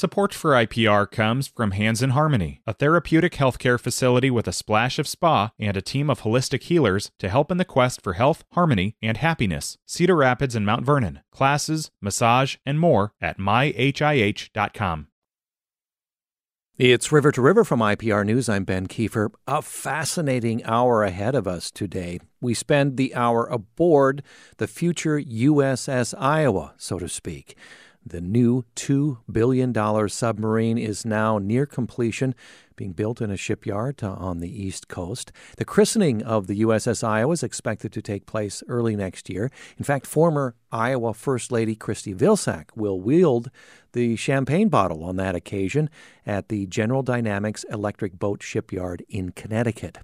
Support for IPR comes from Hands in Harmony, a therapeutic healthcare facility with a splash of spa and a team of holistic healers to help in the quest for health, harmony, and happiness. Cedar Rapids and Mount Vernon. Classes, massage, and more at myhih.com. It's River to River from IPR News. I'm Ben Kieffer. A fascinating hour ahead of us today. We spend the hour aboard the future USS Iowa, so to speak. The new $2 billion submarine is now near completion, being built in a shipyard on the East Coast. The christening of the USS Iowa is expected to take place early next year. In fact, former Iowa First Lady Christy Vilsack will wield the champagne bottle on that occasion at the General Dynamics Electric Boat Shipyard in Connecticut.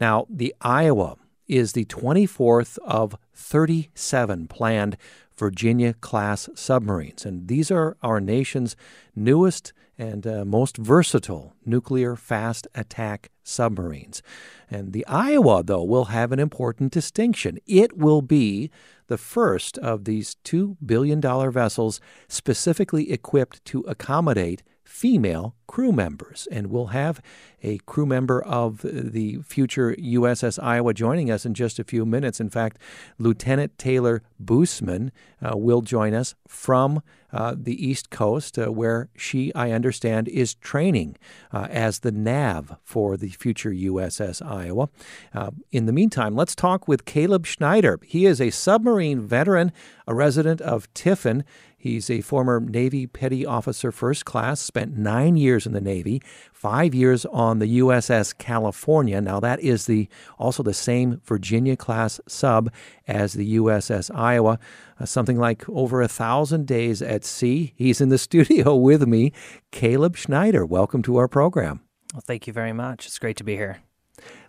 Now, the Iowa is the 24th of 37 planned Virginia class submarines. And these are our nation's newest and uh, most versatile nuclear fast attack submarines. And the Iowa, though, will have an important distinction. It will be the first of these $2 billion vessels specifically equipped to accommodate female crew members. And we'll have a crew member of the future USS Iowa joining us in just a few minutes. In fact, Lieutenant Taylor Boosman uh, will join us from uh, the East Coast, uh, where she, I understand, is training uh, as the nav for the future USS Iowa. Uh, in the meantime, let's talk with Caleb Schneider. He is a submarine veteran, a resident of Tiffin. He's a former Navy Petty Officer First Class, spent nine years in the Navy, five years on the USS California. Now, that is the also the same Virginia class sub as the USS Iowa, uh, something like over a thousand days at sea. He's in the studio with me, Caleb Schneider. Welcome to our program. Well, thank you very much. It's great to be here.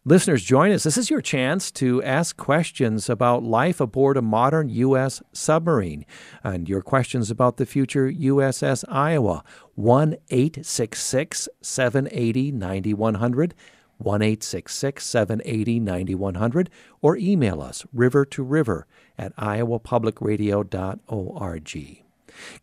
Listeners, join us. This is your chance to ask questions about life aboard a modern U.S. submarine and your questions about the future USS Iowa. 1 866 780 9100. 1 866 780 9100 or email us river to river at iowapublicradio.org.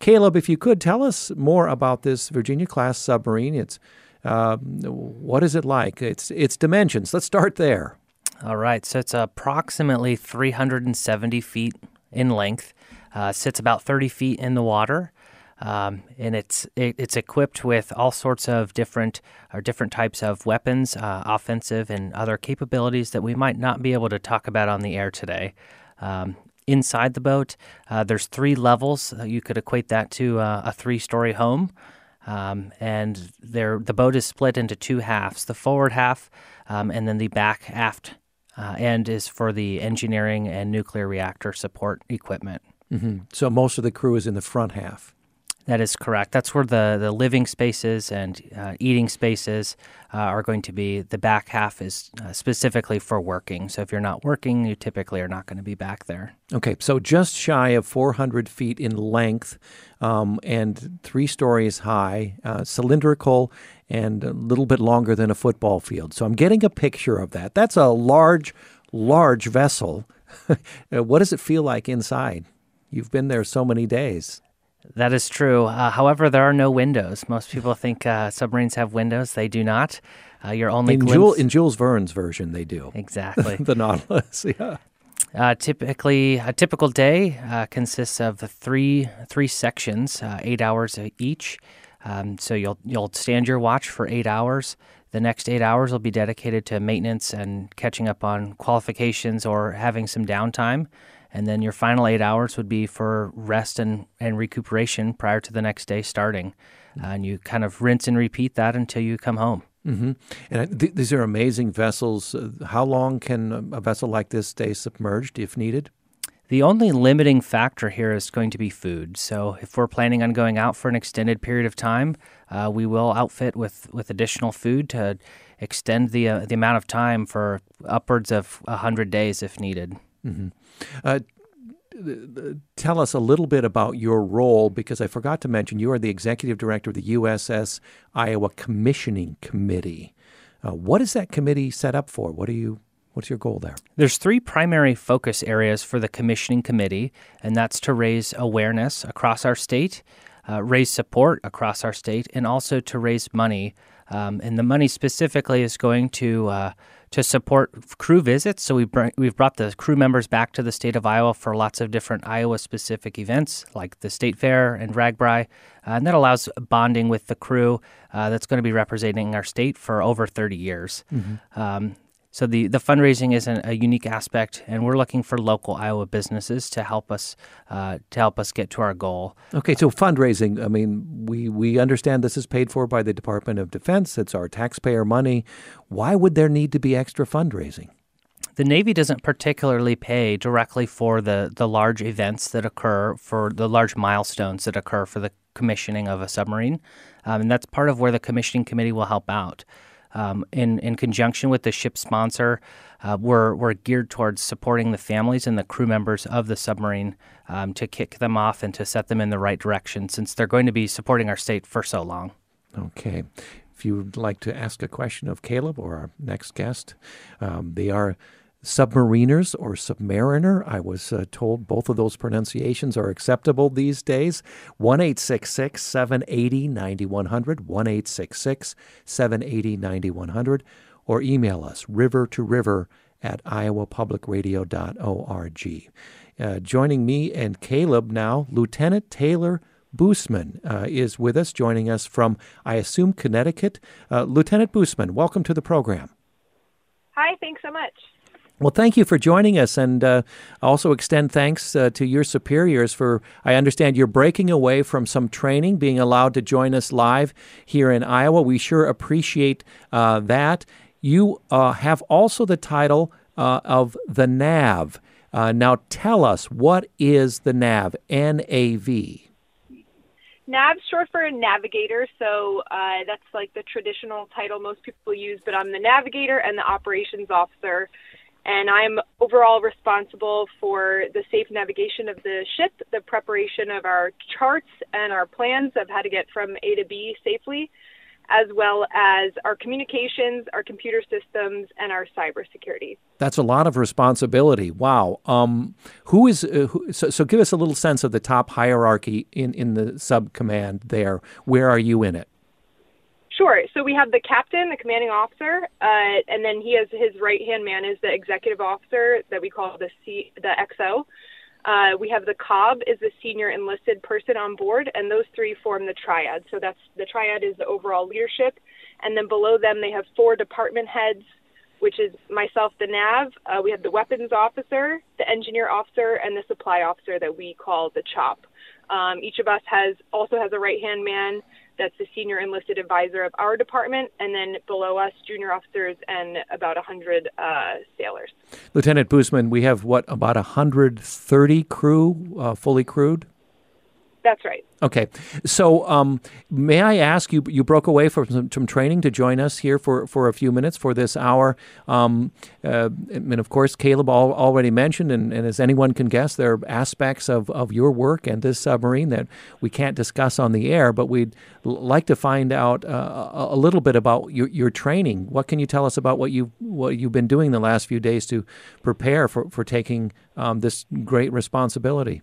Caleb, if you could tell us more about this Virginia class submarine. It's uh, what is it like? Its its dimensions. Let's start there. All right. So it's approximately 370 feet in length. Uh, sits about 30 feet in the water. Um, and it's it, it's equipped with all sorts of different or different types of weapons, uh, offensive and other capabilities that we might not be able to talk about on the air today. Um, inside the boat, uh, there's three levels. you could equate that to uh, a three-story home. Um, and the boat is split into two halves the forward half um, and then the back aft uh, end is for the engineering and nuclear reactor support equipment. Mm-hmm. So most of the crew is in the front half. That is correct. That's where the, the living spaces and uh, eating spaces uh, are going to be. The back half is uh, specifically for working. So if you're not working, you typically are not going to be back there. Okay, so just shy of 400 feet in length um, and three stories high, uh, cylindrical, and a little bit longer than a football field. So I'm getting a picture of that. That's a large, large vessel. what does it feel like inside? You've been there so many days. That is true. Uh, however, there are no windows. Most people think uh, submarines have windows. They do not. Uh, your only in, glimpse... Jules, in Jules Verne's version, they do. Exactly. the Nautilus. Yeah. Uh, typically, a typical day uh, consists of three three sections, uh, eight hours each. Um, so you'll you'll stand your watch for eight hours. The next eight hours will be dedicated to maintenance and catching up on qualifications or having some downtime and then your final eight hours would be for rest and, and recuperation prior to the next day starting. Mm-hmm. Uh, and you kind of rinse and repeat that until you come home. Mm-hmm. And th- these are amazing vessels. Uh, how long can a vessel like this stay submerged if needed? The only limiting factor here is going to be food. So, if we're planning on going out for an extended period of time, uh, we will outfit with, with additional food to extend the uh, the amount of time for upwards of hundred days if needed. Mm-hmm. Uh, tell us a little bit about your role because I forgot to mention you are the executive director of the USS Iowa Commissioning Committee. Uh, what is that committee set up for? What are you What's your goal there? There's three primary focus areas for the commissioning committee, and that's to raise awareness across our state uh, raise support across our state and also to raise money. Um, and the money specifically is going to uh, to support crew visits. So we bring, we've brought the crew members back to the state of Iowa for lots of different Iowa specific events like the state fair and RAGBRAI. Uh, and that allows bonding with the crew uh, that's going to be representing our state for over 30 years. Mm-hmm. Um, so the, the fundraising is an, a unique aspect, and we're looking for local Iowa businesses to help us uh, to help us get to our goal. Okay, so fundraising. I mean, we we understand this is paid for by the Department of Defense. It's our taxpayer money. Why would there need to be extra fundraising? The Navy doesn't particularly pay directly for the, the large events that occur, for the large milestones that occur for the commissioning of a submarine. Um, and that's part of where the commissioning committee will help out um, in in conjunction with the ship sponsor, uh, we're we're geared towards supporting the families and the crew members of the submarine um, to kick them off and to set them in the right direction, since they're going to be supporting our state for so long. Okay. If you'd like to ask a question of Caleb or our next guest, um, they are submariners or submariner. I was uh, told both of those pronunciations are acceptable these days. 1 780 9100, 1 780 9100, or email us river to river at iowapublicradio.org. Uh, joining me and Caleb now, Lieutenant Taylor Boosman uh, is with us, joining us from, I assume, Connecticut. Uh, Lieutenant Boosman, welcome to the program. Hi, thanks so much. Well, thank you for joining us, and uh, also extend thanks uh, to your superiors for. I understand you're breaking away from some training, being allowed to join us live here in Iowa. We sure appreciate uh, that. You uh, have also the title uh, of the NAV. Uh, now, tell us what is the NAV? N A V. NAV's short for navigator, so that's like the traditional title most people use. But I'm the navigator and the operations officer and I'm overall responsible for the safe navigation of the ship, the preparation of our charts and our plans of how to get from A to B safely, as well as our communications, our computer systems, and our cybersecurity. That's a lot of responsibility. Wow. Um, who is uh, who, so, so? Give us a little sense of the top hierarchy in in the sub command there. Where are you in it? Sure. So we have the captain, the commanding officer, uh, and then he has his right hand man is the executive officer that we call the C, the XO. Uh, we have the COB is the senior enlisted person on board, and those three form the triad. So that's the triad is the overall leadership, and then below them they have four department heads, which is myself, the nav. Uh, we have the weapons officer, the engineer officer, and the supply officer that we call the CHOP. Um, each of us has also has a right hand man that's the senior enlisted advisor of our department, and then below us, junior officers and about 100 uh, sailors. Lieutenant Boosman, we have what, about 130 crew uh, fully crewed? That's right. Okay, so um, may I ask you? You broke away from some, some, training to join us here for, for a few minutes for this hour, um, uh, and of course, Caleb al- already mentioned, and, and, as anyone can guess, there are aspects of, of your work and this submarine that we can't discuss on the air. But we'd l- like to find out uh, a, a little bit about your, your training. What can you tell us about what you what you've been doing the last few days to prepare for for taking um, this great responsibility?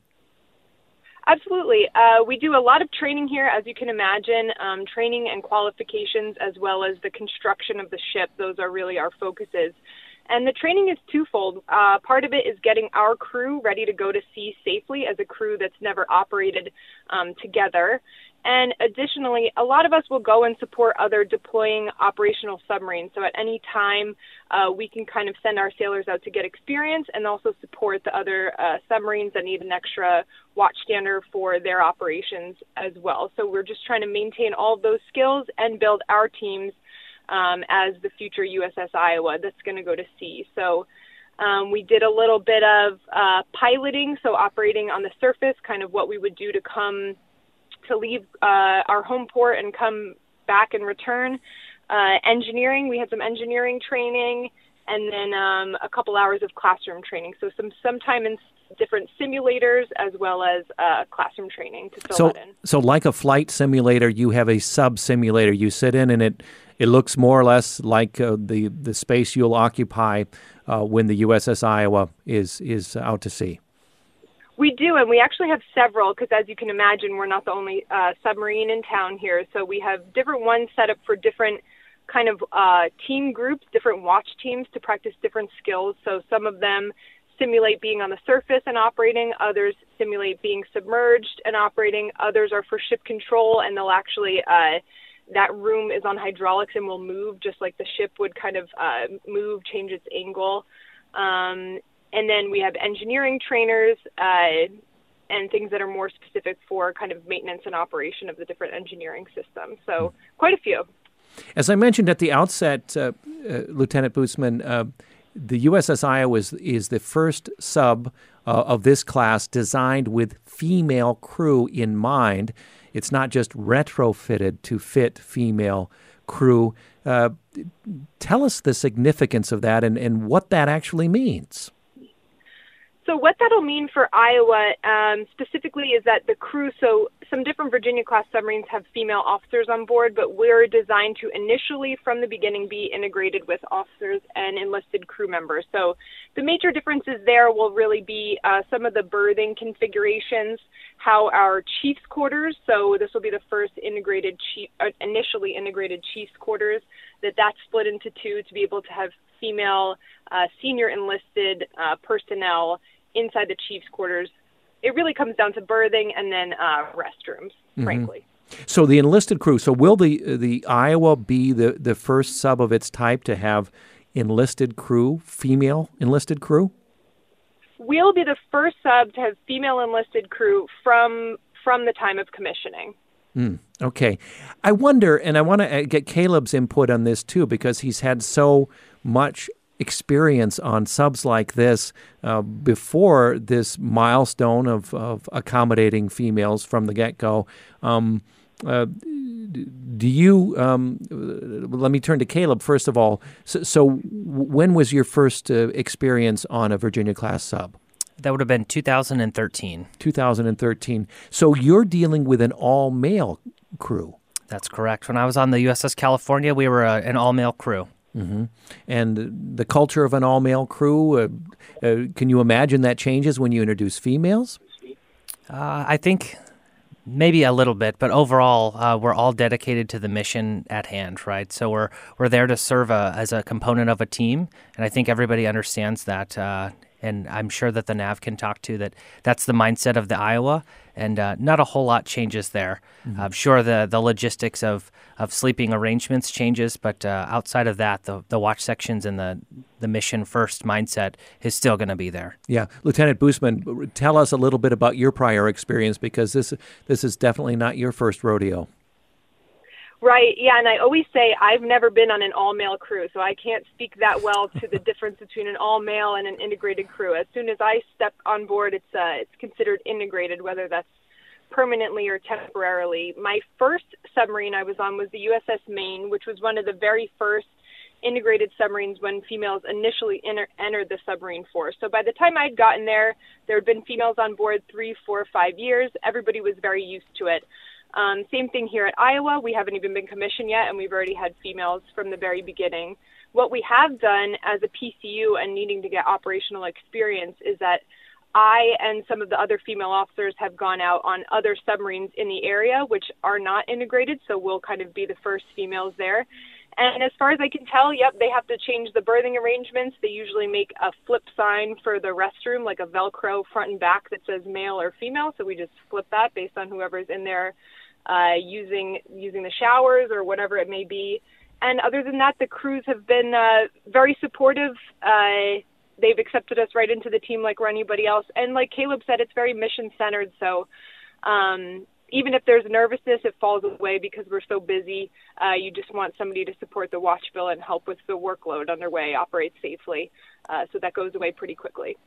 Absolutely. Uh, we do a lot of training here, as you can imagine, um, training and qualifications, as well as the construction of the ship. Those are really our focuses. And the training is twofold. Uh, part of it is getting our crew ready to go to sea safely as a crew that's never operated um, together. And additionally, a lot of us will go and support other deploying operational submarines. So at any time, uh, we can kind of send our sailors out to get experience and also support the other uh, submarines that need an extra watchstander for their operations as well. So we're just trying to maintain all of those skills and build our teams um, as the future USS Iowa that's going to go to sea. So um, we did a little bit of uh, piloting, so operating on the surface, kind of what we would do to come to leave uh, our home port and come back and return. Uh, engineering, we had some engineering training, and then um, a couple hours of classroom training. So some some time in different simulators as well as uh, classroom training to fill so, that in. So, like a flight simulator, you have a sub simulator. You sit in, and it it looks more or less like uh, the the space you'll occupy uh, when the USS Iowa is is out to sea. We do, and we actually have several because, as you can imagine, we're not the only uh, submarine in town here. So we have different ones set up for different kind of uh, team groups, different watch teams to practice different skills. So some of them simulate being on the surface and operating, others simulate being submerged and operating, others are for ship control, and they'll actually. Uh, that room is on hydraulics and will move just like the ship would kind of uh, move, change its angle. Um, and then we have engineering trainers uh, and things that are more specific for kind of maintenance and operation of the different engineering systems. So quite a few. As I mentioned at the outset, uh, uh, Lieutenant Busman, uh, the USS Iowa is, is the first sub uh, of this class designed with female crew in mind. It's not just retrofitted to fit female crew. Uh, tell us the significance of that and, and what that actually means. So what that'll mean for Iowa um, specifically is that the crew, so some different Virginia class submarines have female officers on board, but we're designed to initially from the beginning be integrated with officers and enlisted crew members. So the major differences there will really be uh, some of the berthing configurations, how our chief's quarters, so this will be the first integrated chief, uh, initially integrated chief's quarters, that that's split into two to be able to have female uh, senior enlisted uh, personnel inside the chief's quarters. It really comes down to berthing and then uh, restrooms, mm-hmm. frankly. So the enlisted crew. So will the the Iowa be the the first sub of its type to have enlisted crew, female enlisted crew? We'll be the first sub to have female enlisted crew from from the time of commissioning. Mm, okay. I wonder, and I want to uh, get Caleb's input on this too, because he's had so much experience on subs like this uh, before this milestone of, of accommodating females from the get go. Um, uh, do you? Um, let me turn to Caleb first of all. So, so when was your first uh, experience on a Virginia class sub? That would have been 2013. 2013. So you're dealing with an all male crew. That's correct. When I was on the USS California, we were a, uh, an all male crew. Mm-hmm. And the culture of an all male crew, uh, uh, can you imagine that changes when you introduce females? Uh, I think maybe a little bit, but overall, uh, we're all dedicated to the mission at hand, right? So we're we're there to serve a, as a component of a team, and I think everybody understands that. Uh, and I'm sure that the nav can talk to that. That's the mindset of the Iowa, and uh, not a whole lot changes there. Mm-hmm. I'm sure the the logistics of of sleeping arrangements changes, but uh, outside of that, the the watch sections and the the mission first mindset is still going to be there. Yeah, Lieutenant Busman, tell us a little bit about your prior experience because this this is definitely not your first rodeo. Right. Yeah, and I always say I've never been on an all-male crew, so I can't speak that well to the difference between an all-male and an integrated crew. As soon as I step on board, it's uh, it's considered integrated, whether that's permanently or temporarily. My first submarine I was on was the USS Maine, which was one of the very first integrated submarines when females initially enter, entered the submarine force. So by the time I'd gotten there, there had been females on board three, four, five years. Everybody was very used to it. Um, same thing here at Iowa. We haven't even been commissioned yet, and we've already had females from the very beginning. What we have done as a PCU and needing to get operational experience is that I and some of the other female officers have gone out on other submarines in the area, which are not integrated, so we'll kind of be the first females there. And as far as I can tell, yep, they have to change the berthing arrangements. They usually make a flip sign for the restroom, like a Velcro front and back that says male or female. So we just flip that based on whoever's in there uh, using using the showers or whatever it may be. And other than that, the crews have been uh, very supportive. Uh, they've accepted us right into the team like we're anybody else. And like Caleb said, it's very mission centered. So um, even if there's nervousness, it falls away because we're so busy. Uh, you just want somebody to support the watch bill and help with the workload on their way, operate safely. Uh, so that goes away pretty quickly.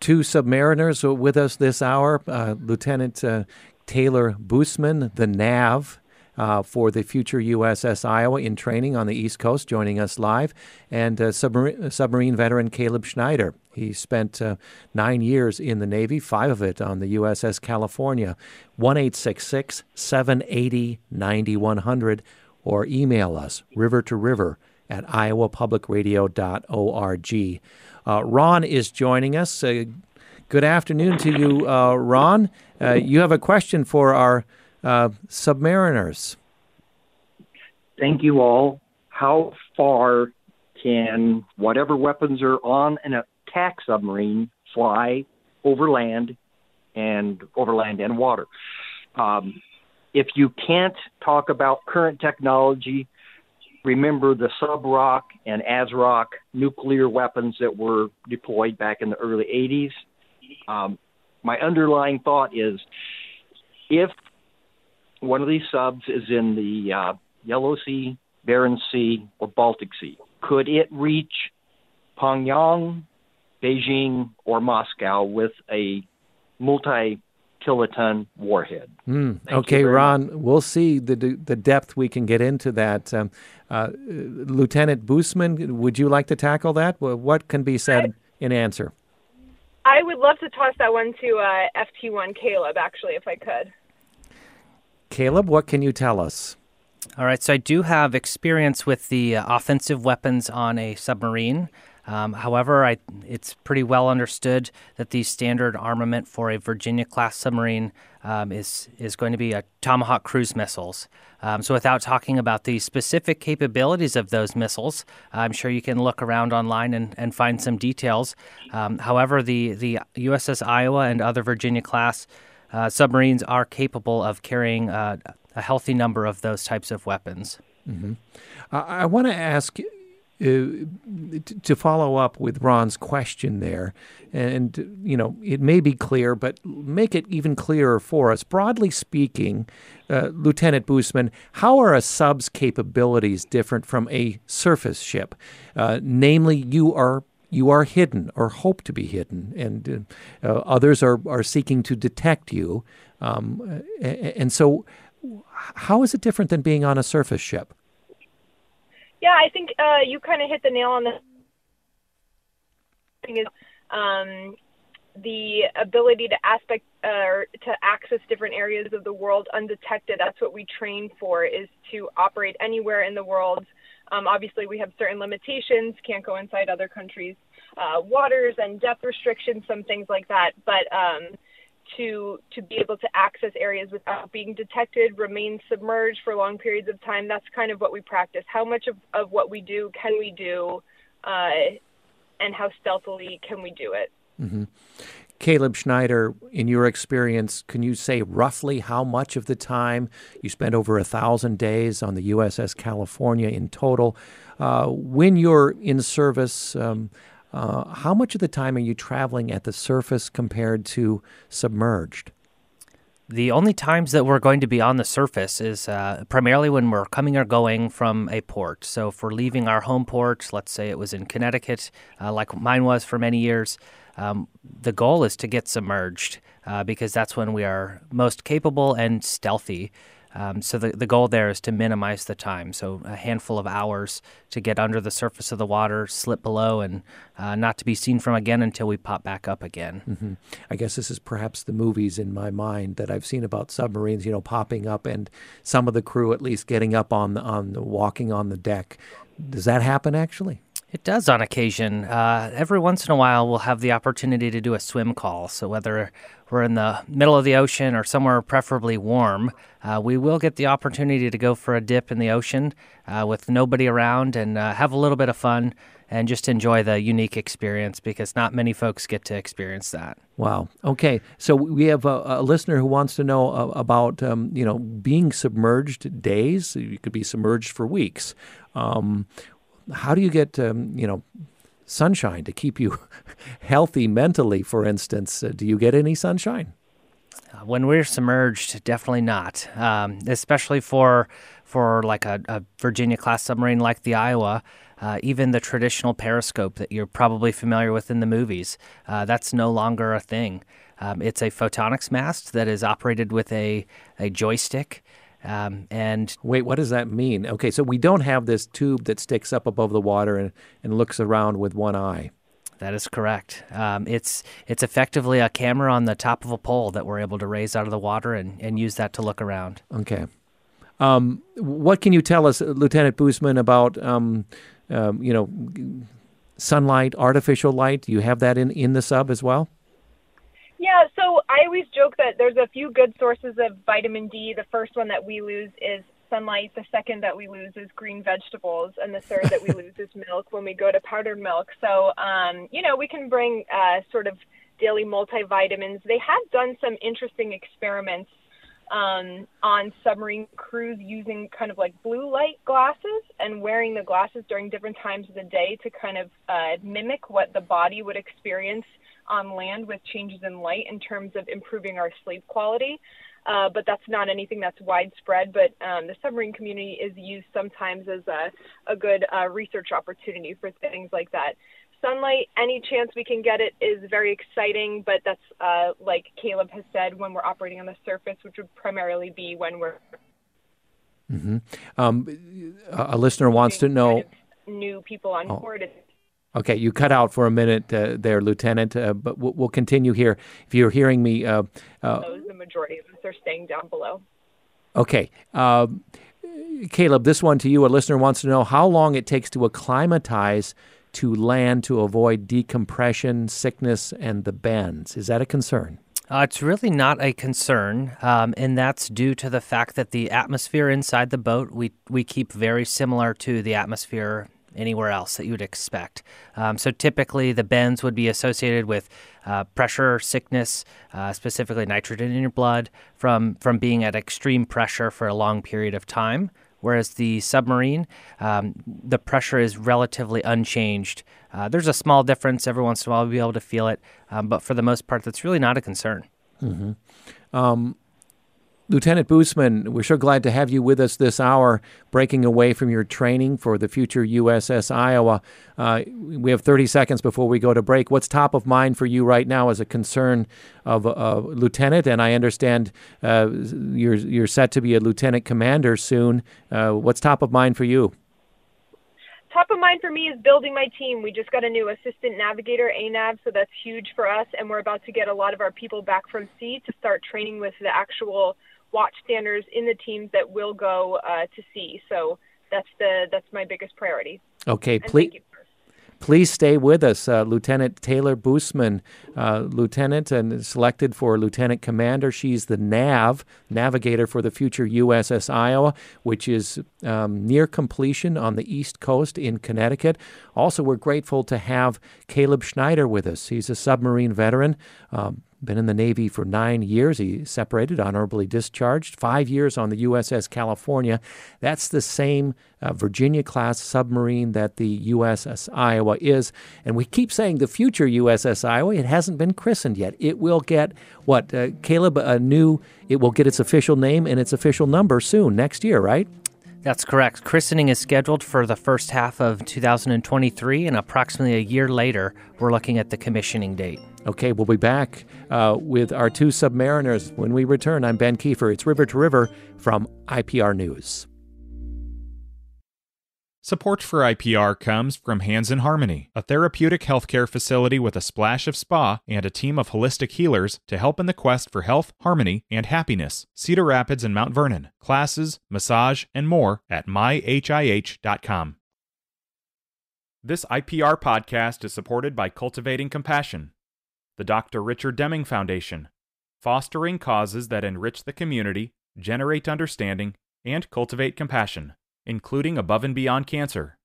Two submariners with us this hour uh, Lieutenant uh, Taylor Busman, the NAV. Uh, for the future USS Iowa in training on the East Coast, joining us live, and uh, submarine, submarine, veteran Caleb Schneider. He spent uh, nine years in the Navy, five of it on the USS California. 1 780 9100, or email us river to river at iowapublicradio.org. Uh, Ron is joining us. Uh, Good afternoon to you, uh, Ron. Uh, you have a question for our uh, submariners. Thank you all. How far can whatever weapons are on an attack submarine fly over land and over land and water? Um, if you can't talk about current technology, remember the SubROC and ASROC nuclear weapons that were deployed back in the early 80s. Um, my underlying thought is if one of these subs is in the uh, Yellow Sea, Barents Sea, or Baltic Sea, could it reach Pyongyang, Beijing, or Moscow with a multi kiloton warhead. Mm, okay, Ron, much. we'll see the the depth we can get into that. Um, uh, Lieutenant Boosman, would you like to tackle that? What can be said in answer? I would love to toss that one to uh, FT1 Caleb, actually, if I could. Caleb, what can you tell us? All right, so I do have experience with the uh, offensive weapons on a submarine. Um, however, I, it's pretty well understood that the standard armament for a Virginia class submarine um, is is going to be a Tomahawk cruise missiles. Um, so, without talking about the specific capabilities of those missiles, I'm sure you can look around online and, and find some details. Um, however, the the USS Iowa and other Virginia class uh, submarines are capable of carrying uh, a healthy number of those types of weapons. Mm-hmm. I, I want to ask to follow up with Ron's question there, and you know it may be clear, but make it even clearer for us. Broadly speaking, uh, Lieutenant Boosman, how are a sub's capabilities different from a surface ship? Uh, namely, you are you are hidden or hope to be hidden, and uh, uh others are, are seeking to detect you. Um, and so, how is it different than being on a surface ship? Yeah, I think uh, you kind of hit the nail on the thing is um, the ability to aspect uh, to access different areas of the world undetected. That's what we train for is to operate anywhere in the world. Um, obviously, we have certain limitations, can't go inside other countries' uh, waters and depth restrictions, some things like that. But um, to to be able to access areas without being detected, remain submerged for long periods of time. That's kind of what we practice. How much of, of what we do can we do, uh, and how stealthily can we do it? Mm-hmm. Caleb Schneider, in your experience, can you say roughly how much of the time you spent over a thousand days on the USS California in total? Uh, when you're in service, um, uh, how much of the time are you traveling at the surface compared to submerged? The only times that we're going to be on the surface is uh, primarily when we're coming or going from a port. So, if we're leaving our home port, let's say it was in Connecticut, uh, like mine was for many years, um, the goal is to get submerged uh, because that's when we are most capable and stealthy. Um, so the, the goal there is to minimize the time. So a handful of hours to get under the surface of the water, slip below, and uh, not to be seen from again until we pop back up again. Mm-hmm. I guess this is perhaps the movies in my mind that I've seen about submarines, you know, popping up and some of the crew at least getting up on the, on the, walking on the deck. Does that happen actually? It does on occasion. Uh, every once in a while, we'll have the opportunity to do a swim call. So, whether we're in the middle of the ocean or somewhere preferably warm, uh, we will get the opportunity to go for a dip in the ocean uh, with nobody around and uh, have a little bit of fun and just enjoy the unique experience because not many folks get to experience that. Wow. Okay. So we have a, a listener who wants to know uh, about um, you know being submerged days. You could be submerged for weeks. Um, how do you get um, you know sunshine to keep you healthy mentally? For instance, uh, do you get any sunshine? Uh, when we're submerged, definitely not. Um, especially for for like a, a, Virginia class submarine like the Iowa. Uh, even the traditional periscope that you're probably familiar with in the movies, uh, that's no longer a thing. Um, it's a photonics mast that is operated with a, a joystick um, and wait, what does that mean? Okay, so we don't have this tube that sticks up above the water and, and looks around with one eye. That is correct. Um, it's it's effectively a camera on the top of a pole that we're able to raise out of the water and, and use that to look around. Okay. Um, what can you tell us, Lieutenant Boosman, about um, um, you know sunlight, artificial light? Do you have that in, in the sub as well? So I always joke that there's a few good sources of vitamin D. The first one that we lose is sunlight. The second that we lose is green vegetables, and the third that we lose is milk when we go to powdered milk. So, um, you know, we can bring uh, sort of daily multivitamins. They have done some interesting experiments um, on submarine crews using kind of like blue light glasses and wearing the glasses during different times of the day to kind of uh, mimic what the body would experience on land with changes in light in terms of improving our sleep quality. Uh, but that's not anything that's widespread. But um, the submarine community is used sometimes as a, a good uh, research opportunity for things like that. Sunlight, any chance we can get it is very exciting, but that's uh, like Caleb has said, when we're operating on the surface, which would primarily be when we're. Mm-hmm. Um, a listener wants to know. Kind of new people on board. oh. Board. Okay, you cut out for a minute uh, there, Lieutenant, uh, but we'll, we'll, continue here. If you're hearing me, uh, uh the majority of us are staying down below. Okay, uh, Caleb, this one to you. A listener wants to know how long it takes to acclimatize to land to avoid decompression, sickness, and the bends. Is that a concern? Uh, it's really not a concern, um, and that's due to the fact that the atmosphere inside the boat we we keep very similar to the atmosphere anywhere else that you would expect. Um, so typically, the bends would be associated with uh, pressure sickness, uh, specifically nitrogen in your blood, from from being at extreme pressure for a long period of time. Whereas the submarine, um, the pressure is relatively unchanged. Uh, there's a small difference every once in a while, we'll be able to feel it, um, but for the most part, that's really not a concern. Mm-hmm. Lieutenant Boosman, we're so glad to have you with us this hour, breaking away from your training for the future USS Iowa. Uh, we have 30 seconds before we go to break. What's top of mind for you right now as a concern of a lieutenant? And I understand uh, you're, you're set to be a lieutenant commander soon. Uh, what's top of mind for you? top of mind for me is building my team. We just got a new assistant navigator, ANAV, so that's huge for us. And we're about to get a lot of our people back from sea to start training with the actual watchstanders in the teams that will go uh, to sea. So that's the that's my biggest priority. Okay, please. Please stay with us, uh, Lieutenant Taylor Boosman, uh, Lieutenant and selected for Lieutenant Commander. She's the NAV, navigator for the future USS Iowa, which is um, near completion on the East Coast in Connecticut. Also, we're grateful to have Caleb Schneider with us. He's a submarine veteran. Um, been in the Navy for nine years. He separated, honorably discharged, five years on the USS California. That's the same uh, Virginia class submarine that the USS Iowa is. And we keep saying the future USS Iowa. It hasn't been christened yet. It will get, what, uh, Caleb, a new, it will get its official name and its official number soon, next year, right? That's correct. Christening is scheduled for the first half of 2023, and approximately a year later, we're looking at the commissioning date. Okay, we'll be back uh, with our two submariners when we return. I'm Ben Kieffer. It's River to River from IPR News. Support for IPR comes from Hands in Harmony, a therapeutic healthcare facility with a splash of spa and a team of holistic healers to help in the quest for health, harmony, and happiness. Cedar Rapids and Mount Vernon. Classes, massage, and more at myhih.com. This IPR podcast is supported by Cultivating Compassion, the Dr. Richard Deming Foundation, fostering causes that enrich the community, generate understanding, and cultivate compassion including above and beyond cancer.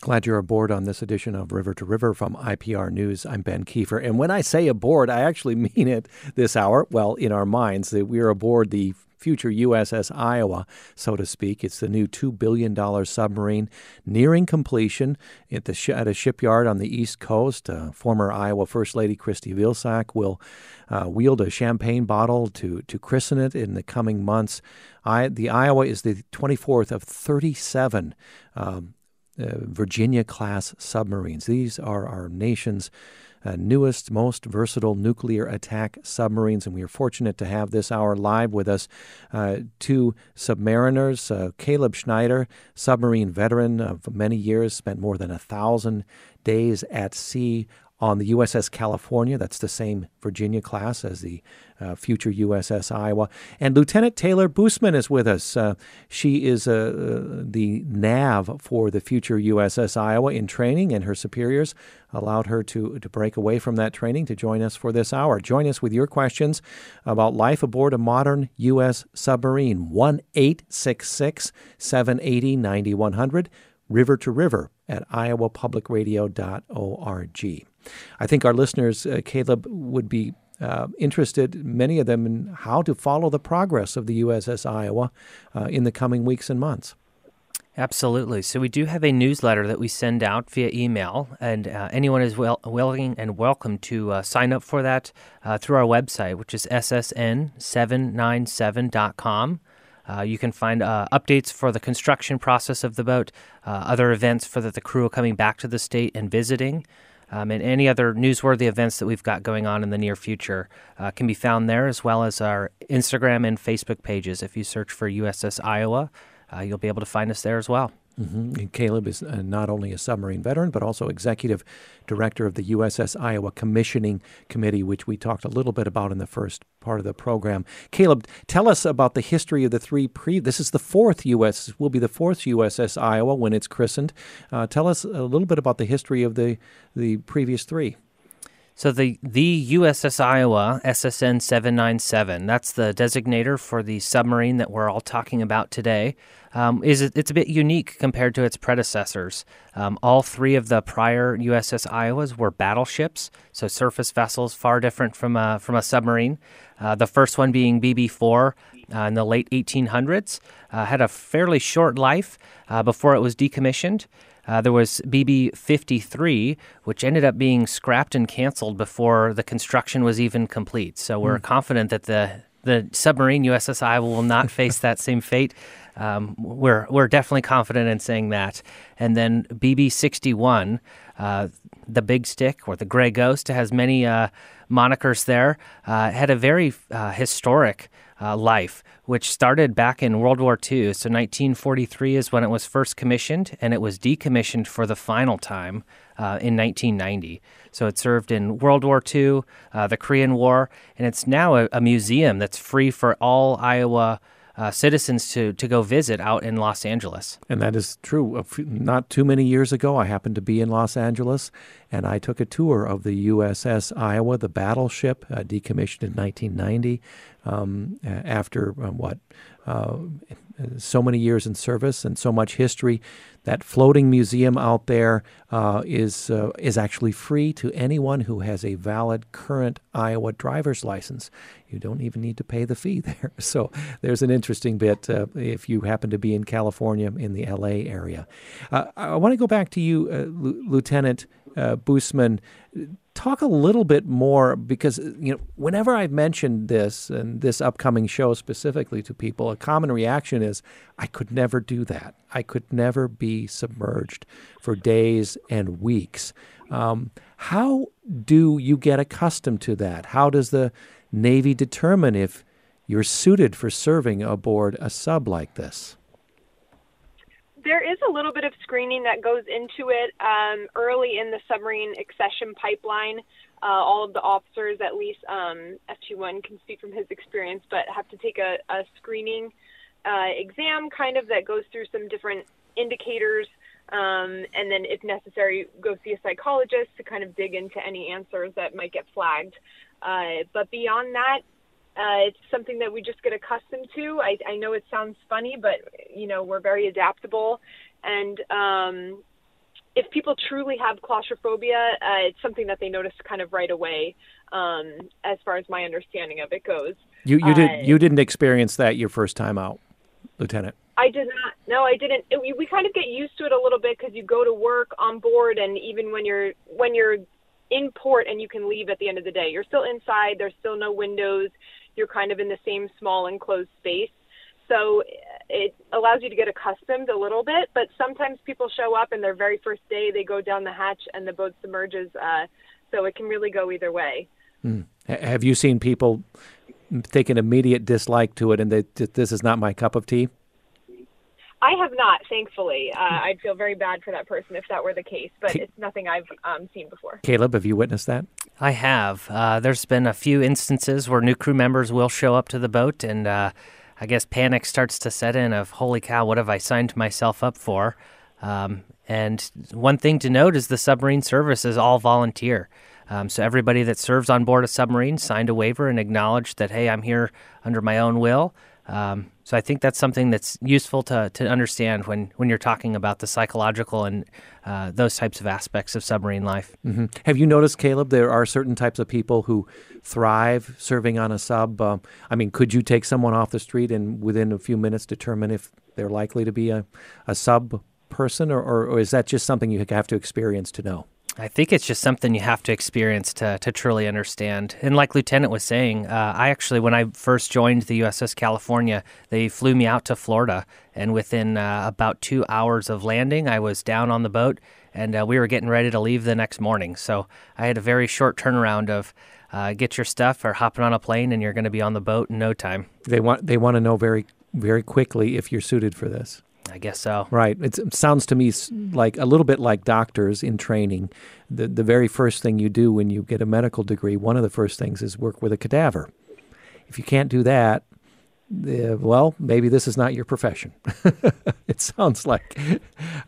Glad you're aboard on this edition of River to River from IPR News. I'm Ben Kieffer. And when I say aboard, I actually mean it this hour. Well, in our minds, that we're aboard the future USS Iowa, so to speak. It's the new $2 billion submarine nearing completion at, the sh- at a shipyard on the East Coast. Uh, former Iowa First Lady Christy Vilsack will uh, wield a champagne bottle to, to christen it in the coming months. I, the Iowa is the 24th of 37 um, uh, Virginia class submarines. These are our nation's uh, newest, most versatile nuclear attack submarines, and we are fortunate to have this hour live with us uh, two submariners. Uh, Caleb Schneider, submarine veteran of many years, spent more than a thousand days at sea on the USS California. That's the same Virginia class as the uh, future USS Iowa. And Lieutenant Taylor Boosman is with us. Uh, she is uh, uh the nav for the future USS Iowa in training, and her superiors allowed her to, to break away from that training to join us for this hour. Join us with your questions about life aboard a modern U.S. submarine. 1 866 780 9100, river to river at iowapublicradio.org. I think our listeners, uh, Caleb, would be uh, interested, many of them, in how to follow the progress of the USS Iowa uh, in the coming weeks and months. Absolutely. So we do have a newsletter that we send out via email, and uh, anyone is willing and welcome to uh, sign up for that uh, through our website, which is ssn797.com. Uh, you can find uh, updates for the construction process of the boat, uh, other events for the, the crew are coming back to the state and visiting, um, and any other newsworthy events that we've got going on in the near future uh, can be found there, as well as our Instagram and Facebook pages. If you search for USS Iowa, uh, you'll be able to find us there as well. Mm-hmm. Caleb is uh, not only a submarine veteran, but also executive director of the USS Iowa Commissioning Committee, which we talked a little bit about in the first part of the program. Caleb, tell us about the history of the three pre. This is the fourth U.S. will be the fourth USS Iowa when it's christened. Uh, tell us a little bit about the history of the the previous three. So the the USS Iowa SSN 797, that's the designator for the submarine that we're all talking about today. Um, is it's a bit unique compared to its predecessors. Um, all three of the prior USS Iowas were battleships, so surface vessels, far different from a, from a submarine. Uh, the first one being BB 4 uh, in the late 1800s, uh, had a fairly short life uh, before it was decommissioned. Uh, there was BB 53, which ended up being scrapped and canceled before the construction was even complete. So we're mm. confident that the the submarine USS Iowa will not face that same fate. Um, we're we're definitely confident in saying that. And then BB 61, uh, the Big Stick or the Gray Ghost, has many uh, monikers there. Uh, had a very uh, historic uh, life, which started back in World War II. So 1943 is when it was first commissioned, and it was decommissioned for the final time uh, in 1990. So it served in World War II, uh, the Korean War, and it's now a, a museum that's free for all Iowa uh, citizens to to go visit out in Los Angeles. And that is true. Not too many years ago, I happened to be in Los Angeles, and I took a tour of the USS Iowa, the battleship, uh, decommissioned in 1990. Um, after um, what uh, so many years in service and so much history. That floating museum out there uh, is uh, is actually free to anyone who has a valid current Iowa driver's license. You don't even need to pay the fee there. So there's an interesting bit uh, if you happen to be in California in the LA area. Uh, I want to go back to you, uh, L- Lieutenant uh, Boosman talk a little bit more because you know whenever I've mentioned this and this upcoming show specifically to people, a common reaction is, "I could never do that. I could never be submerged for days and weeks." Um, how do you get accustomed to that? How does the Navy determine if you're suited for serving aboard a sub like this? There is a little bit of screening that goes into it um, early in the submarine accession pipeline. Uh, all of the officers, at least um, FT1 can speak from his experience, but have to take a, a screening uh, exam kind of that goes through some different indicators. Um, and then, if necessary, go see a psychologist to kind of dig into any answers that might get flagged. Uh, but beyond that, uh, it's something that we just get accustomed to. I, I know it sounds funny, but you know we're very adaptable, and um, if people truly have claustrophobia, uh, it's something that they notice kind of right away. Um, as far as my understanding of it goes, you you did uh, you didn't experience that your first time out, Lieutenant. I did not. No, I didn't. It, we, we kind of get used to it a little bit because you go to work on board, and even when you're when you're in port and you can leave at the end of the day, you're still inside. There's still no windows you're kind of in the same small enclosed space. So it allows you to get accustomed a little bit, but sometimes people show up and their very first day they go down the hatch and the boat submerges. Uh, so it can really go either way. Mm. Have you seen people take an immediate dislike to it and they, this is not my cup of tea? I have not, thankfully. Uh, I'd feel very bad for that person if that were the case, but it's nothing I've um, seen before. Caleb, have you witnessed that? I have. Uh, there's been a few instances where new crew members will show up to the boat, and uh, I guess panic starts to set in of, holy cow, what have I signed myself up for? Um, and one thing to note is the submarine service is all volunteer. Um, so everybody that serves on board a submarine signed a waiver and acknowledged that, hey, I'm here under my own will. Um, so I think that's something that's useful to, to understand when, when you're talking about the psychological and uh, those types of aspects of submarine life. Mm-hmm. Have you noticed, Caleb, there are certain types of people who thrive serving on a sub? Uh, I mean, could you take someone off the street and within a few minutes determine if they're likely to be a, a sub person, or, or, or is that just something you have to experience to know? I think it's just something you have to experience to, to truly understand. And like Lieutenant was saying, uh, I actually, when I first joined the USS California, they flew me out to Florida. And within uh, about two hours of landing, I was down on the boat and uh, we were getting ready to leave the next morning. So I had a very short turnaround of uh, get your stuff or hopping on a plane and you're going to be on the boat in no time. They want, they want to know very, very quickly if you're suited for this. I guess so. Right. It's, it sounds to me like a little bit like doctors in training. The the very first thing you do when you get a medical degree, one of the first things is work with a cadaver. If you can't do that, uh, well, maybe this is not your profession. it sounds like.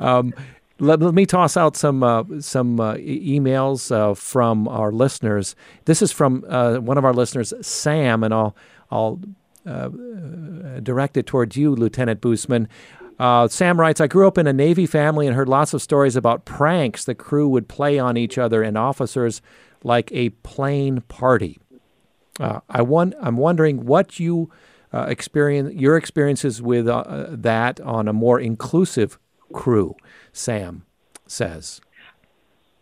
Um, let, let, me toss out some uh, some uh, emails uh, from our listeners. This is from uh, one of our listeners, Sam, and I'll I'll uh, direct it towards you, Lieutenant Boosman. Uh, Sam writes, I grew up in a Navy family and heard lots of stories about pranks the crew would play on each other and officers like a plane party. Uh, I want, I'm wondering what you uh, experience, your experiences with uh, that on a more inclusive crew, Sam says.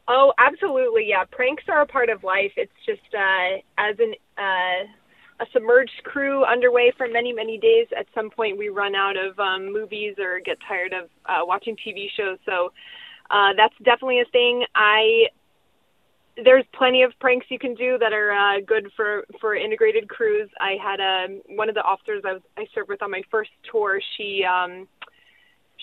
Oh, absolutely. Yeah. Pranks are a part of life. It's just uh, as an uh, a submerged crew underway for many, many days. At some point, we run out of um, movies or get tired of uh, watching TV shows. So uh, that's definitely a thing. I there's plenty of pranks you can do that are uh, good for for integrated crews. I had a um, one of the officers I was I served with on my first tour. She um,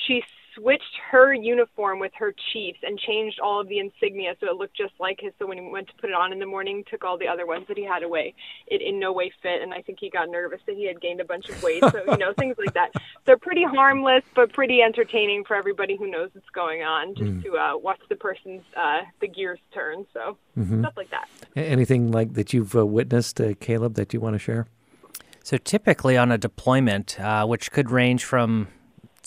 she switched her uniform with her chief's and changed all of the insignia so it looked just like his. So when he went to put it on in the morning, took all the other ones that he had away. It in no way fit, and I think he got nervous that he had gained a bunch of weight. So you know things like that. They're pretty harmless, but pretty entertaining for everybody who knows what's going on, just mm. to uh, watch the person's uh, the gears turn. So mm-hmm. stuff like that. Anything like that you've uh, witnessed, uh, Caleb, that you want to share? So typically on a deployment, uh, which could range from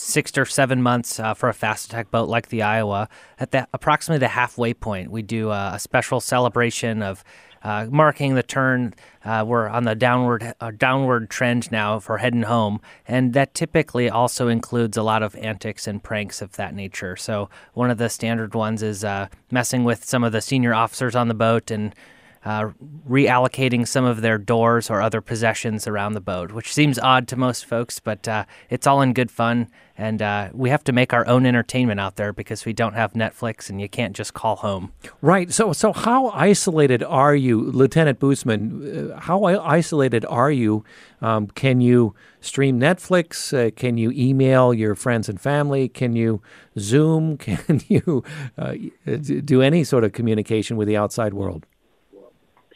six or seven months uh, for a fast attack boat like the Iowa. At the, approximately the halfway point, we do a, a special celebration of uh, marking the turn. Uh, we're on the downward uh, downward trend now for heading home, and that typically also includes a lot of antics and pranks of that nature. So one of the standard ones is uh, messing with some of the senior officers on the boat and uh, reallocating some of their doors or other possessions around the boat, which seems odd to most folks, but uh, it's all in good fun. And uh, we have to make our own entertainment out there because we don't have Netflix and you can't just call home. Right. So, so how isolated are you, Lieutenant Boosman? Uh, how isolated are you? Um, can you stream Netflix? Uh, can you email your friends and family? Can you Zoom? Can you uh, do any sort of communication with the outside world?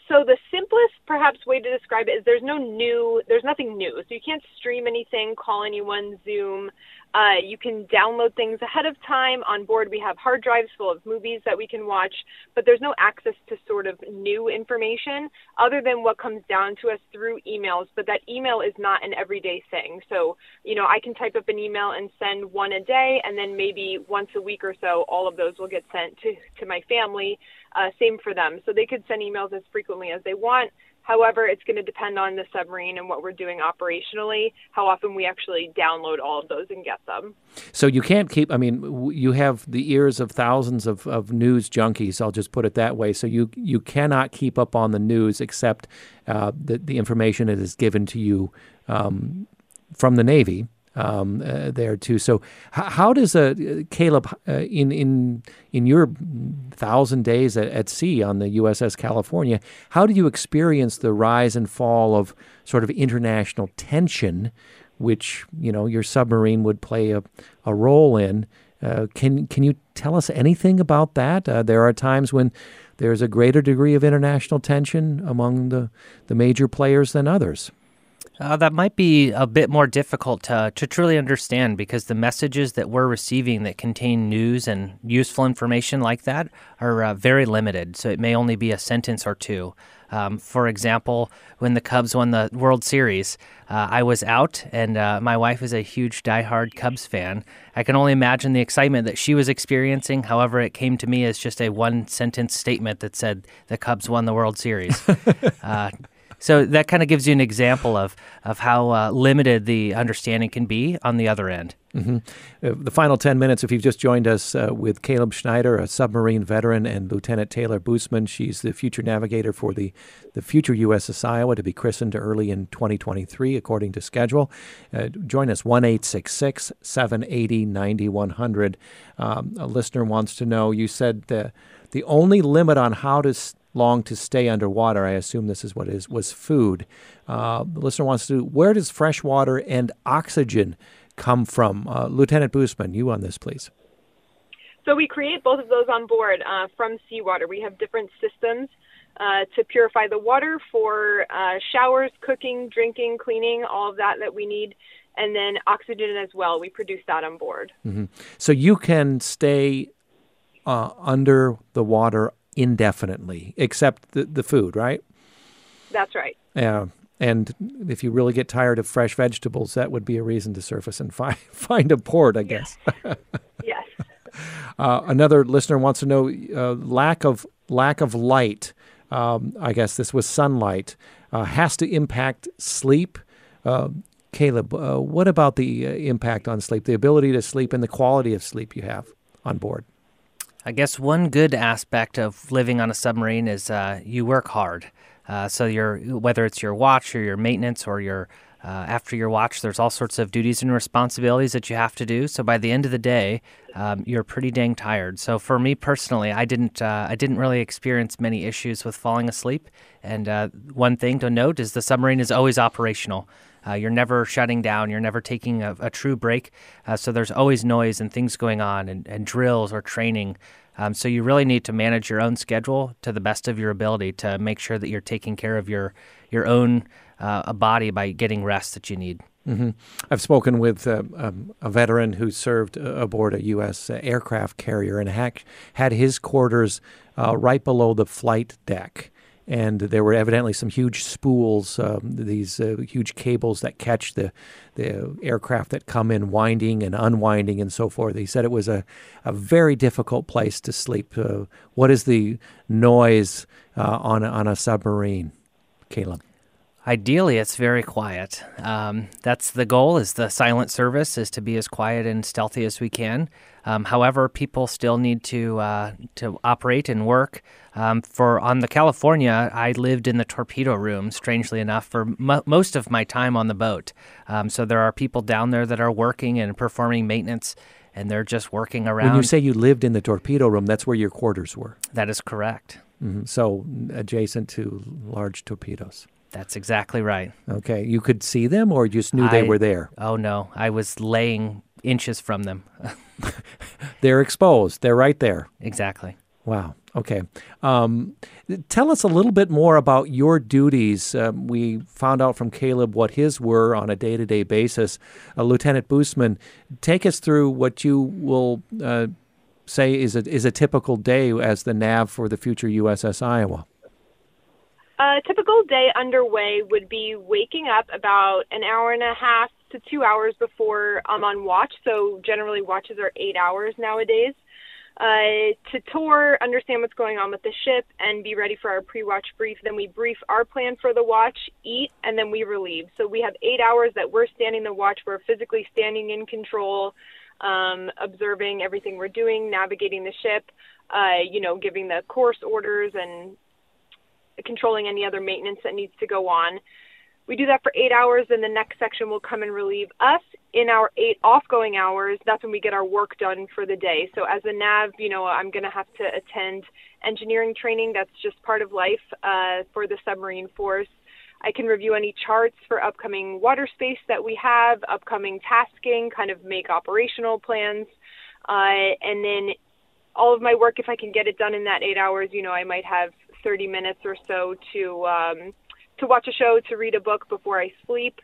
So the simplest, perhaps, way to describe it is there's no new, there's nothing new. So you can't stream anything, call anyone, Zoom. Uh, you can download things ahead of time. On board, we have hard drives full of movies that we can watch, but there's no access to sort of new information other than what comes down to us through emails. But that email is not an everyday thing. So, you know, I can type up an email and send one a day, and then maybe once a week or so, all of those will get sent to, to my family. Uh, same for them. So they could send emails as frequently as they want. However, it's going to depend on the submarine and what we're doing operationally, how often we actually download all of those and get them. So you can't keep, I mean, you have the ears of thousands of, of news junkies, I'll just put it that way. So you, you cannot keep up on the news except uh, the, the information that is given to you um, from the Navy um, uh, there too. So, h- how does a Caleb uh, in in in your thousand days at, at, sea on the USS California? How do you experience the rise and fall of sort of international tension which you know your submarine would play a, a role in. Uh, can can you tell us anything about that? Uh, there are times when there's a greater degree of international tension among the, the major players than others. Uh, that might be a bit more difficult to, to truly understand because the messages that we're receiving that contain news and useful information like that are uh, very limited. So it may only be a sentence or two. Um, for example, when the Cubs won the World Series, uh, I was out, and uh, my wife is a huge diehard Cubs fan. I can only imagine the excitement that she was experiencing. However, it came to me as just a one sentence statement that said the Cubs won the World Series. so that kind of gives you an example of of how uh, limited the understanding can be on the other end. Mm-hmm. Uh, the final 10 minutes, if you've just joined us uh, with Caleb Schneider, a submarine veteran, and Lieutenant Taylor Boosman. She's the future navigator for the, the future USS Iowa to be christened early in 2023, according to schedule. Uh, join us 1 780 9100. Um, a listener wants to know you said the, the only limit on how to long to stay underwater, I assume this is what it is, was food. Uh, the listener wants to know where does fresh water and oxygen come from? Uh, Lieutenant Boosman, you on this, please. So we create both of those on board uh, from seawater. We have different systems uh, to purify the water for uh, showers, cooking, drinking, cleaning, all of that that we need, and then oxygen as well. We produce that on board. Mm-hmm. So you can stay uh, under the water indefinitely, except the, the food, right? That's right. Yeah. And if you really get tired of fresh vegetables, that would be a reason to surface and find find a port, I guess. yes. Uh, another listener wants to know uh, lack of lack of light. Um, I guess this was sunlight uh, has to impact sleep. Uh, Caleb, uh, what about the uh, impact on sleep, the ability to sleep, and the quality of sleep you have on board? I guess one good aspect of living on a submarine is you work hard. Uh, so your whether it's your watch or your maintenance or your uh, after your watch, there's all sorts of duties and responsibilities that you have to do. So by the end of the day, um, you're pretty dang tired. So for me personally, I didn't uh, I didn't really experience many issues with falling asleep. And uh, one thing to note is the submarine is always operational. Uh, you're never shutting down. You're never taking a, a true break. Uh, so there's always noise and things going on, and, and drills or training. Um, so you really need to manage your own schedule to the best of your ability to make sure that you're taking care of your your own uh, body by getting rest that you need. Mm-hmm. I've spoken with uh, um, a veteran who served uh, aboard a U.S. Uh, aircraft carrier and had, had his quarters uh, right below the flight deck and there were evidently some huge spools, um, these uh, huge cables that catch the the aircraft that come in winding and unwinding and so forth. He said it was a, a very difficult place to sleep. Uh, what is the noise uh, on on a submarine, Caleb? Ideally, it's very quiet. Um, that's the goal. Is the silent service is to be as quiet and stealthy as we can. Um, however, people still need to uh, to operate and work. Um, for on the California, I lived in the torpedo room. Strangely enough, for most of my time on the boat, um, so there are people down there that are working and performing maintenance, and they're just working around. When you say you lived in the torpedo room, that's where your quarters were. That is correct. Mm-hmm. So adjacent to large torpedoes. That's exactly right. Okay. You could see them or you just knew I, they were there? Oh, no. I was laying inches from them. They're exposed. They're right there. Exactly. Wow. Okay. Um, tell us a little bit more about your duties. Um, we found out from Caleb what his were on a day to day basis. Uh, Lieutenant Boosman, take us through what you will uh, say is a, is a typical day as the nav for the future USS Iowa. A typical day underway would be waking up about an hour and a half to two hours before I'm on watch. So generally, watches are eight hours nowadays. Uh, to tour, understand what's going on with the ship, and be ready for our pre-watch brief. Then we brief our plan for the watch, eat, and then we relieve. So we have eight hours that we're standing the watch. We're physically standing in control, um, observing everything we're doing, navigating the ship. Uh, you know, giving the course orders and controlling any other maintenance that needs to go on. We do that for eight hours, and the next section will come and relieve us. In our eight off-going hours, that's when we get our work done for the day. So as a nav, you know, I'm going to have to attend engineering training. That's just part of life uh, for the submarine force. I can review any charts for upcoming water space that we have, upcoming tasking, kind of make operational plans. Uh, and then all of my work, if I can get it done in that eight hours, you know, I might have 30 minutes or so to um, to watch a show, to read a book before I sleep.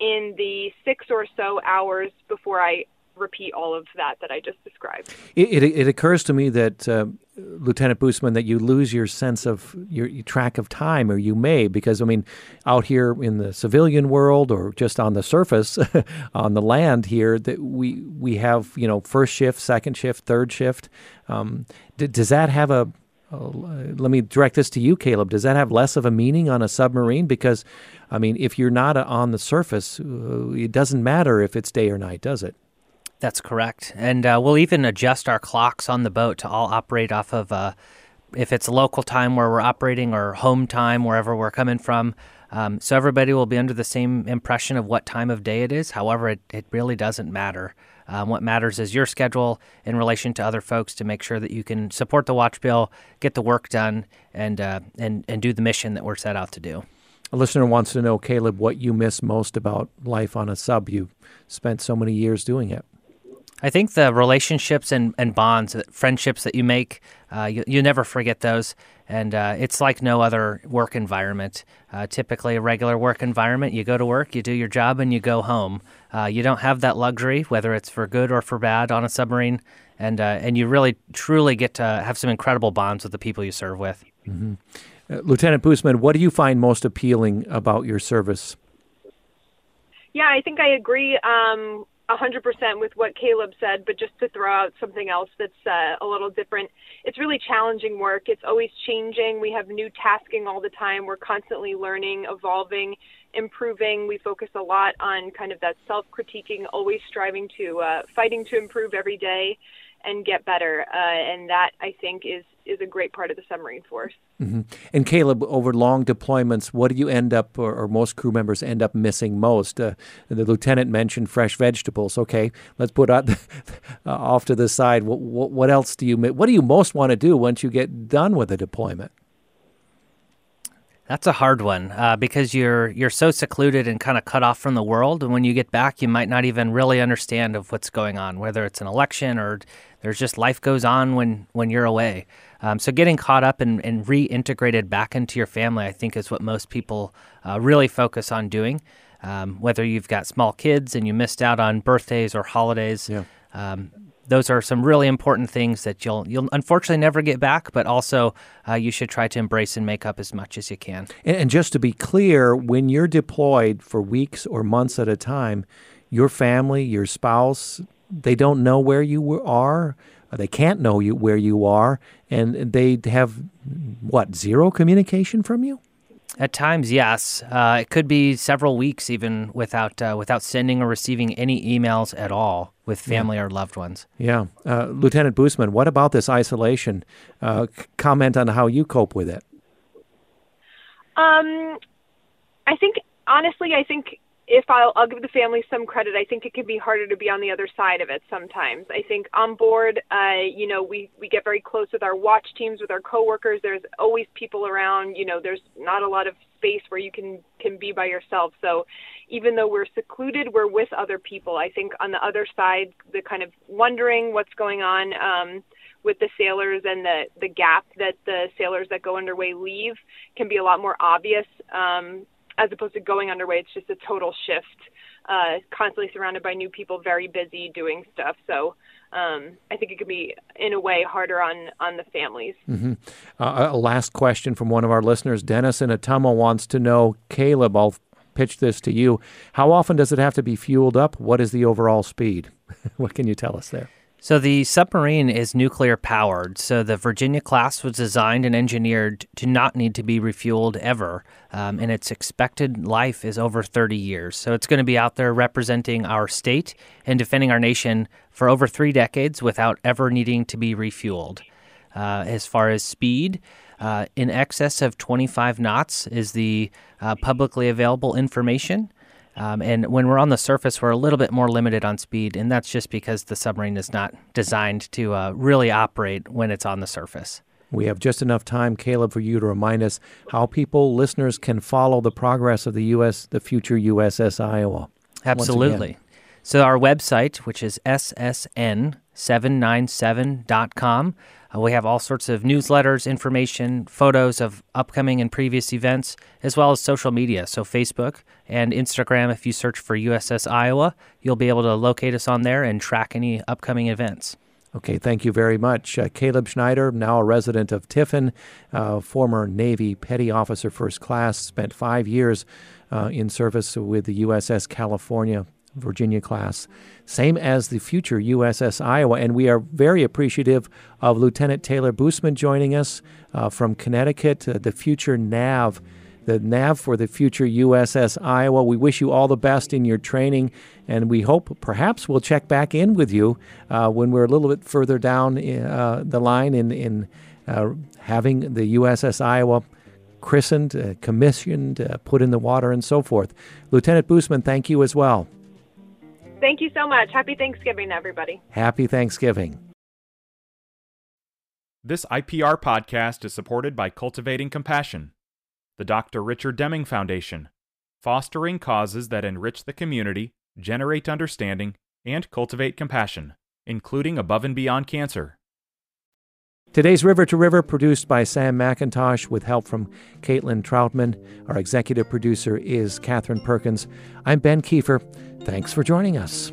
In the six or so hours before I repeat all of that that I just described. It, it, it occurs to me that uh, Lieutenant Boosman, that you lose your sense of your, your, track of time, or you may, because I mean, out here in the civilian world, or just on the surface, on the land here, that we we have you know first shift, second shift, third shift. Um, d- does that have a let me direct this to you, Caleb. Does that have less of a meaning on a submarine? Because, I mean, if you're not on the surface, uh, it doesn't matter if it's day or night, does it? That's correct. And uh, we'll even adjust our clocks on the boat to all operate off of uh, if it's local time where we're operating or home time wherever we're coming from. Um, so everybody will be under the same impression of what time of day it is. However, it, it really doesn't matter. Um, what matters is your schedule in relation to other folks to make sure that you can support the watch bill, get the work done, and uh, and and do the mission that we're set out to do. A listener wants to know, Caleb, what you miss most about life on a sub. You spent so many years doing it. I think the relationships and, and bonds, uh, friendships that you make, uh, you, you never forget those. And uh, it's like no other work environment. Uh, typically, a regular work environment, you go to work, you do your job, and you go home. Uh, you don't have that luxury, whether it's for good or for bad, on a submarine. And, uh, and you really, truly get to have some incredible bonds with the people you serve with. Mm-hmm. Lieutenant Boosman, what do you find most appealing about your service? Yeah, I think I agree. Um, 100% with what Caleb said, but just to throw out something else that's uh, a little different, it's really challenging work. It's always changing. We have new tasking all the time. We're constantly learning, evolving, improving. We focus a lot on kind of that self critiquing, always striving to, uh, fighting to improve every day and get better. Uh, and that, I think, is is a great part of the submarine force. Mm-hmm. And Caleb, over long deployments, what do you end up, or, or most crew members end up missing most? Uh, the lieutenant mentioned fresh vegetables. Okay, let's put out uh, off to the side. What, what, what else do you? What do you most want to do once you get done with a deployment? That's a hard one uh, because you're you're so secluded and kind of cut off from the world. And when you get back, you might not even really understand of what's going on, whether it's an election or there's just life goes on when when you're away. Um, so getting caught up and, and, reintegrated back into your family, I think, is what most people uh, really focus on doing. Um, whether you've got small kids and you missed out on birthdays or holidays, yeah. um, those are some really important things that you'll you'll unfortunately never get back, but also uh, you should try to embrace and make up as much as you can. And, and just to be clear, when you're deployed for weeks or months at a time, your family, your spouse, they don't know where you are they can't know you where you are, and they have what zero communication from you. At times, yes. Uh, it could be several weeks even without uh, without sending or receiving any emails at all with family yeah. or loved ones. Yeah, uh, Lieutenant Boosman, what about this isolation? Uh, comment on how you cope with it. Um, I think honestly, I think if I'll, I'll give the family some credit, I think it can be harder to be on the other side of it sometimes. I think on board, uh, you know, we, we get very close with our watch teams, with our coworkers. There's always people around. You know, there's not a lot of space where you can can be by yourself. So even though we're secluded, we're with other people. I think on the other side, the kind of wondering what's going on. Um, with the sailors and the the gap that the sailors that go underway leave can be a lot more obvious um, as opposed to going underway. It's just a total shift. Uh, constantly surrounded by new people, very busy doing stuff. So um, I think it could be, in a way, harder on on the families. Mm-hmm. Uh, a last question from one of our listeners, Dennis in Ottumwa wants to know, Caleb. I'll pitch this to you. How often does it have to be fueled up? What is the overall speed? what can you tell us there? So the submarine is nuclear powered. So the Virginia class was designed and engineered to not need to be refueled ever, um, and its expected life is over 30 years. So it's going to be out there representing our state and defending our nation for over three decades without ever needing to be refueled. Uh, as far as speed, uh, in excess of 25 knots is the uh, publicly available information. Um, and when we're on the surface, we're a little bit more limited on speed, and that's just because the submarine is not designed to uh, really operate when it's on the surface. We have just enough time, Caleb, for you to remind us how people, listeners, can follow the progress of the U.S., the future USS Iowa. Absolutely. So our website, which is ssn797.com, uh, we have all sorts of newsletters, information, photos of upcoming and previous events, as well as social media. So Facebook and Instagram, if you search for USS Iowa, you'll be able to locate us on there and track any upcoming events. Okay, thank you very much. Uh, Caleb Schneider, now a resident of Tiffin, uh, former Navy Petty Officer First Class, spent five years uh, in service with the USS California Virginia class, same as the future USS Iowa. And we are very appreciative of Lieutenant Taylor Boosman joining us uh, from Connecticut, uh, the future NAV, the NAV for the future USS Iowa. We wish you all the best in your training, and we hope perhaps we'll check back in with you uh, when we're a little bit further down uh, the line in, in uh, having the USS Iowa christened, uh, commissioned, put in the water, and so forth. Lieutenant Boosman, thank you as well. Thank you so much. Happy Thanksgiving, everybody. Happy Thanksgiving. This IPR podcast is supported by Cultivating Compassion, the Dr. Richard Deming Foundation, fostering causes that enrich the community, generate understanding, and cultivate compassion, including above and beyond cancer. Today's River to River, produced by Sam McIntosh with help from Caitlin Troutman. Our executive producer is Katherine Perkins. I'm Ben Kieffer. Thanks for joining us.